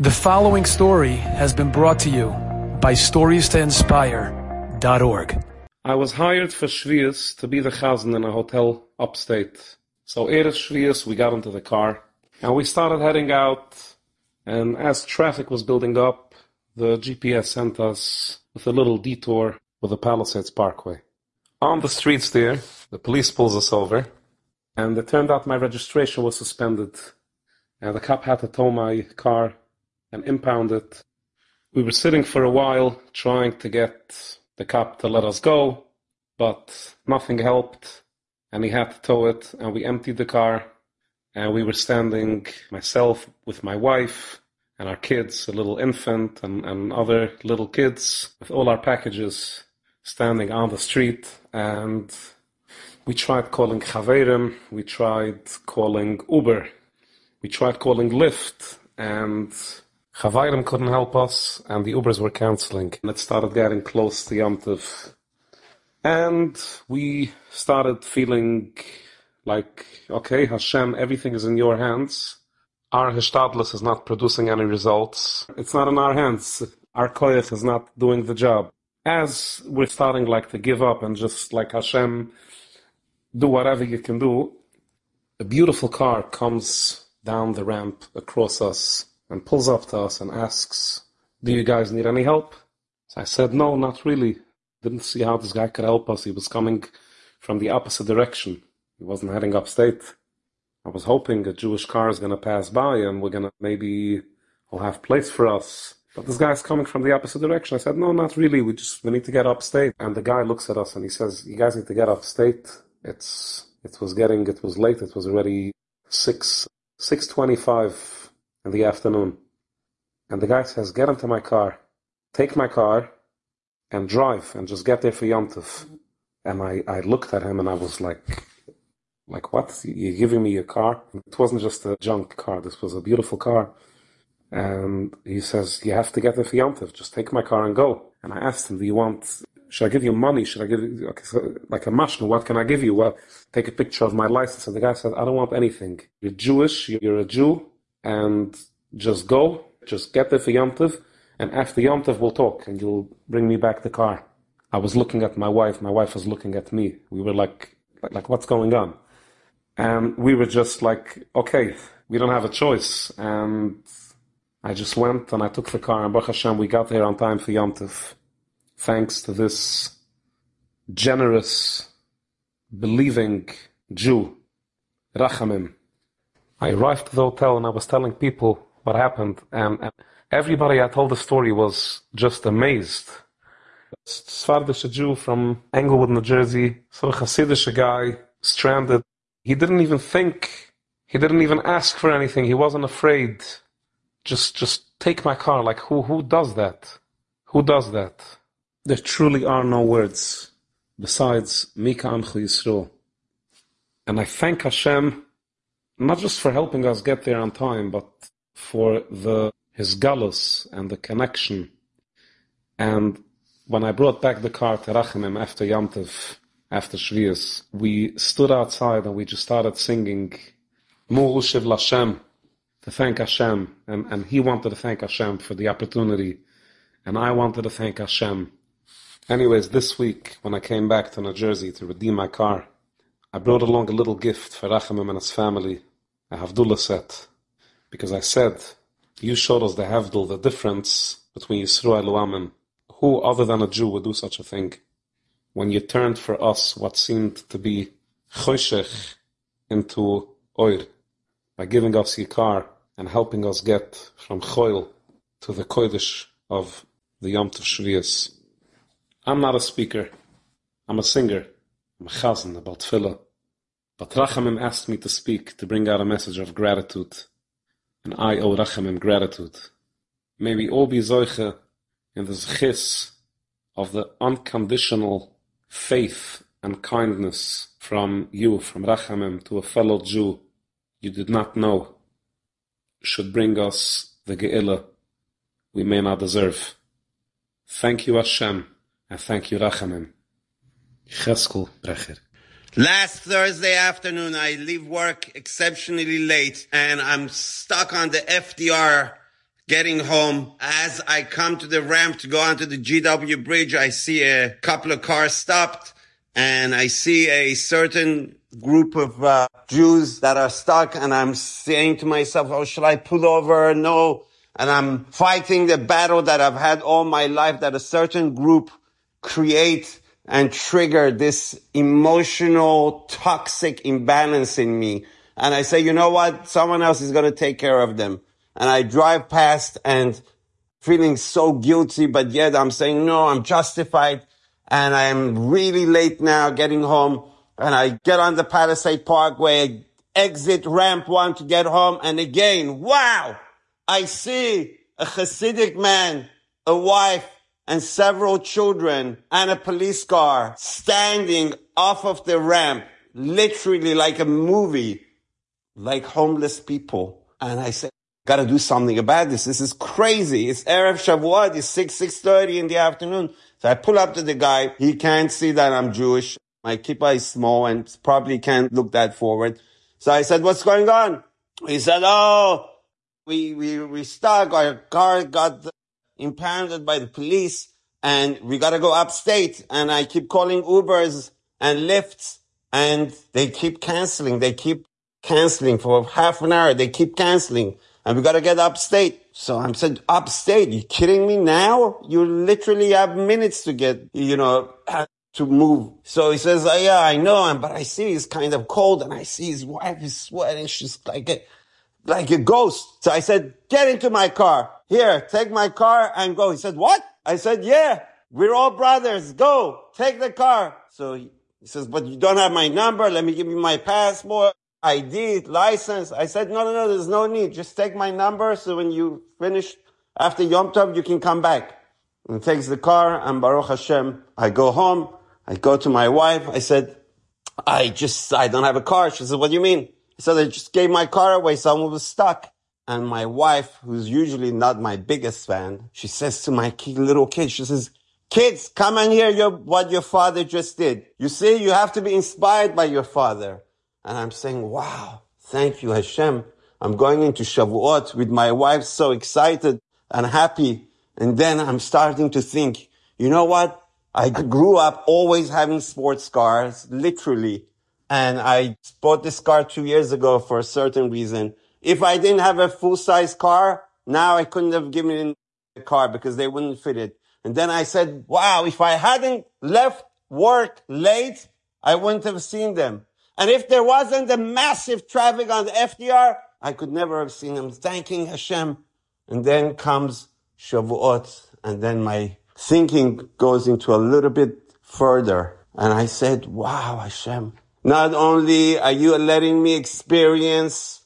The following story has been brought to you by StoriesToInspire.org. I was hired for Shvius to be the chazan in a hotel upstate. So Erev Shvius, we got into the car and we started heading out. And as traffic was building up, the GPS sent us with a little detour with the Palisades Parkway. On the streets there, the police pulls us over, and it turned out my registration was suspended. And the cop had to tow my car and impound it. We were sitting for a while trying to get the cop to let us go, but nothing helped, and he had to tow it, and we emptied the car, and we were standing, myself with my wife and our kids, a little infant and, and other little kids, with all our packages standing on the street, and we tried calling Chaverim, we tried calling Uber, we tried calling Lyft, and Chaverim couldn't help us, and the Ubers were canceling. And it started getting close to Yom Tov. And we started feeling like, okay, Hashem, everything is in your hands. Our Hishtadlis is not producing any results. It's not in our hands. Our Koyach is not doing the job. As we're starting like to give up and just like Hashem, do whatever you can do, a beautiful car comes down the ramp across us and pulls up to us and asks, Do you guys need any help? So I said, No, not really. Didn't see how this guy could help us. He was coming from the opposite direction. He wasn't heading upstate. I was hoping a Jewish car is going to pass by and we're going to maybe will have place for us. But this guy's coming from the opposite direction. I said, no, not really. We just, we need to get upstate. And the guy looks at us and he says, you guys need to get upstate. It's, it was getting, it was late. It was already six, 625 in the afternoon. And the guy says, get into my car, take my car, and drive, and just get there for Yom Tov. And I, I looked at him and I was like, like what? You're giving me your car? It wasn't just a junk car. This was a beautiful car. And he says, you have to get there for Yom Tov. Just take my car and go. And I asked him, do you want, should I give you money? Should I give you, okay, so, like a mashma, what can I give you? Well, take a picture of my license. And the guy said, I don't want anything. You're Jewish, you're a Jew, and just go, just get there for Yom Tov, and after Yom Tov we'll talk, and you'll bring me back the car. I was looking at my wife, my wife was looking at me. We were like, like, what's going on? And we were just like, okay, we don't have a choice. And I just went and I took the car, and Baruch Hashem, we got there on time for Yom Tov. Thanks to this generous, believing Jew, Rachamim, I arrived at the hotel and I was telling people what happened, and, and everybody I told the story was just amazed. Svardische Jew from Englewood, New Jersey, so a Hasidic guy, stranded. He didn't even think, he didn't even ask for anything, he wasn't afraid. Just, just take my car. Like, who, who does that? Who does that? There truly are no words besides Mika Amchu Yisrael. And I thank Hashem not just for helping us get there on time, but for the his galus and the connection. And when I brought back the car to Rachamim after Yantiv, after Shvius, we stood outside and we just started singing Mu'ushiv Lashem to thank Hashem. And, and he wanted to thank Hashem for the opportunity. And I wanted to thank Hashem. Anyways, this week, when I came back to New Jersey to redeem my car, I brought along a little gift for Rachamim and his family a set, because I said, you showed us the Havdul, the difference between Yisroel Amen. Who other than a Jew would do such a thing? When you turned for us what seemed to be choshech into oir, by giving us Yikar and helping us get from choil to the kodesh of the Yom Tov Shvius. I'm not a speaker. I'm a singer. I'm a chazan about tefillah. But Rachamim asked me to speak, to bring out a message of gratitude. And I owe Rachamim gratitude. May we all be zoiche in the zchis of the unconditional faith and kindness from you, from Rachamim, to a fellow Jew you did not know, should bring us the Ge'ilah we may not deserve. Thank you Hashem, and thank you Rachamim. Cheskel Brecher. Last Thursday afternoon, I leave work exceptionally late and I'm stuck on the FDR getting home. As I come to the ramp to go onto the GW bridge, I see a couple of cars stopped and I see a certain group of uh, Jews that are stuck and I'm saying to myself, oh, should I pull over? No. And I'm fighting the battle that I've had all my life that a certain group create and trigger this emotional toxic imbalance in me. And I say, you know what? Someone else is going to take care of them. And I drive past and feeling so guilty, but yet I'm saying, no, I'm justified. And I'm really late now getting home. And I get on the Palisade Parkway, exit ramp one to get home. And again, wow, I see a Hasidic man, a wife, and several children and a police car standing off of the ramp, literally like a movie, like homeless people. And I said, gotta do something about this. This is crazy. It's Erev Shavuot. It's 6, 6.30 in the afternoon. So I pull up to the guy. He can't see that I'm Jewish. My kippah is small and probably can't look that forward. So I said, what's going on? He said, oh, we, we, we stuck. Our car got impounded by the police and we got to go upstate. And I keep calling Ubers and Lyfts and they keep canceling. They keep canceling for half an hour. They keep canceling and we got to get upstate. So I'm said, upstate? You kidding me now? You literally have minutes to get, you know, to move. So he says, oh, yeah, I know. And but I see he's kind of cold and I see his wife is sweating. She's like a, like a ghost. So I said, get into my car. Here, take my car and go. He said, what? I said, yeah, we're all brothers. Go, take the car. So he, says, but you don't have my number. Let me give you my passport, ID, license. I said, no, no, no, there's no need. Just take my number. So when you finish after Yom Tov, you can come back. And takes the car and Baruch Hashem, I go home. I go to my wife. I said, I just, I don't have a car. She said, what do you mean? I said, I just gave my car away. Someone was stuck. And my wife, who's usually not my biggest fan, she says to my little kid, she says, kids, come and hear your, what your father just did. You see, you have to be inspired by your father. And I'm saying, wow, thank you, Hashem. I'm going into Shavuot with my wife so excited and happy. And then I'm starting to think, you know what? I grew up always having sports cars, literally. And I bought this car two years ago for a certain reason. If I didn't have a full size car, now I couldn't have given the car because they wouldn't fit it. And then I said, wow, if I hadn't left work late, I wouldn't have seen them. And if there wasn't a massive traffic on the FDR, I could never have seen them thanking Hashem. And then comes Shavuot. And then my thinking goes into a little bit further. And I said, wow, Hashem, not only are you letting me experience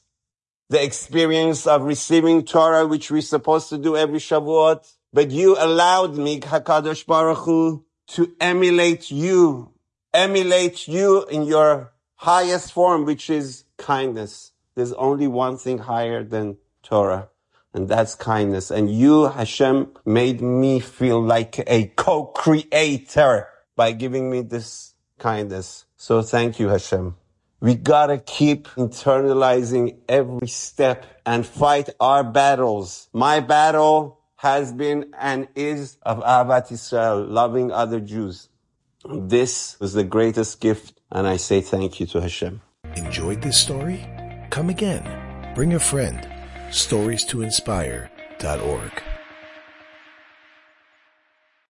the experience of receiving Torah, which we're supposed to do every Shavuot, but you allowed me, Hakadosh Baruch Hu, to emulate you, emulate you in your highest form, which is kindness. There's only one thing higher than Torah, and that's kindness. And you, Hashem, made me feel like a co-creator by giving me this kindness. So thank you, Hashem. We gotta keep internalizing every step and fight our battles. My battle has been and is of Ahavat Israel, loving other Jews. This was the greatest gift, and I say thank you to Hashem. Enjoyed this story? Come again. Bring a friend. Stories to inspire.org.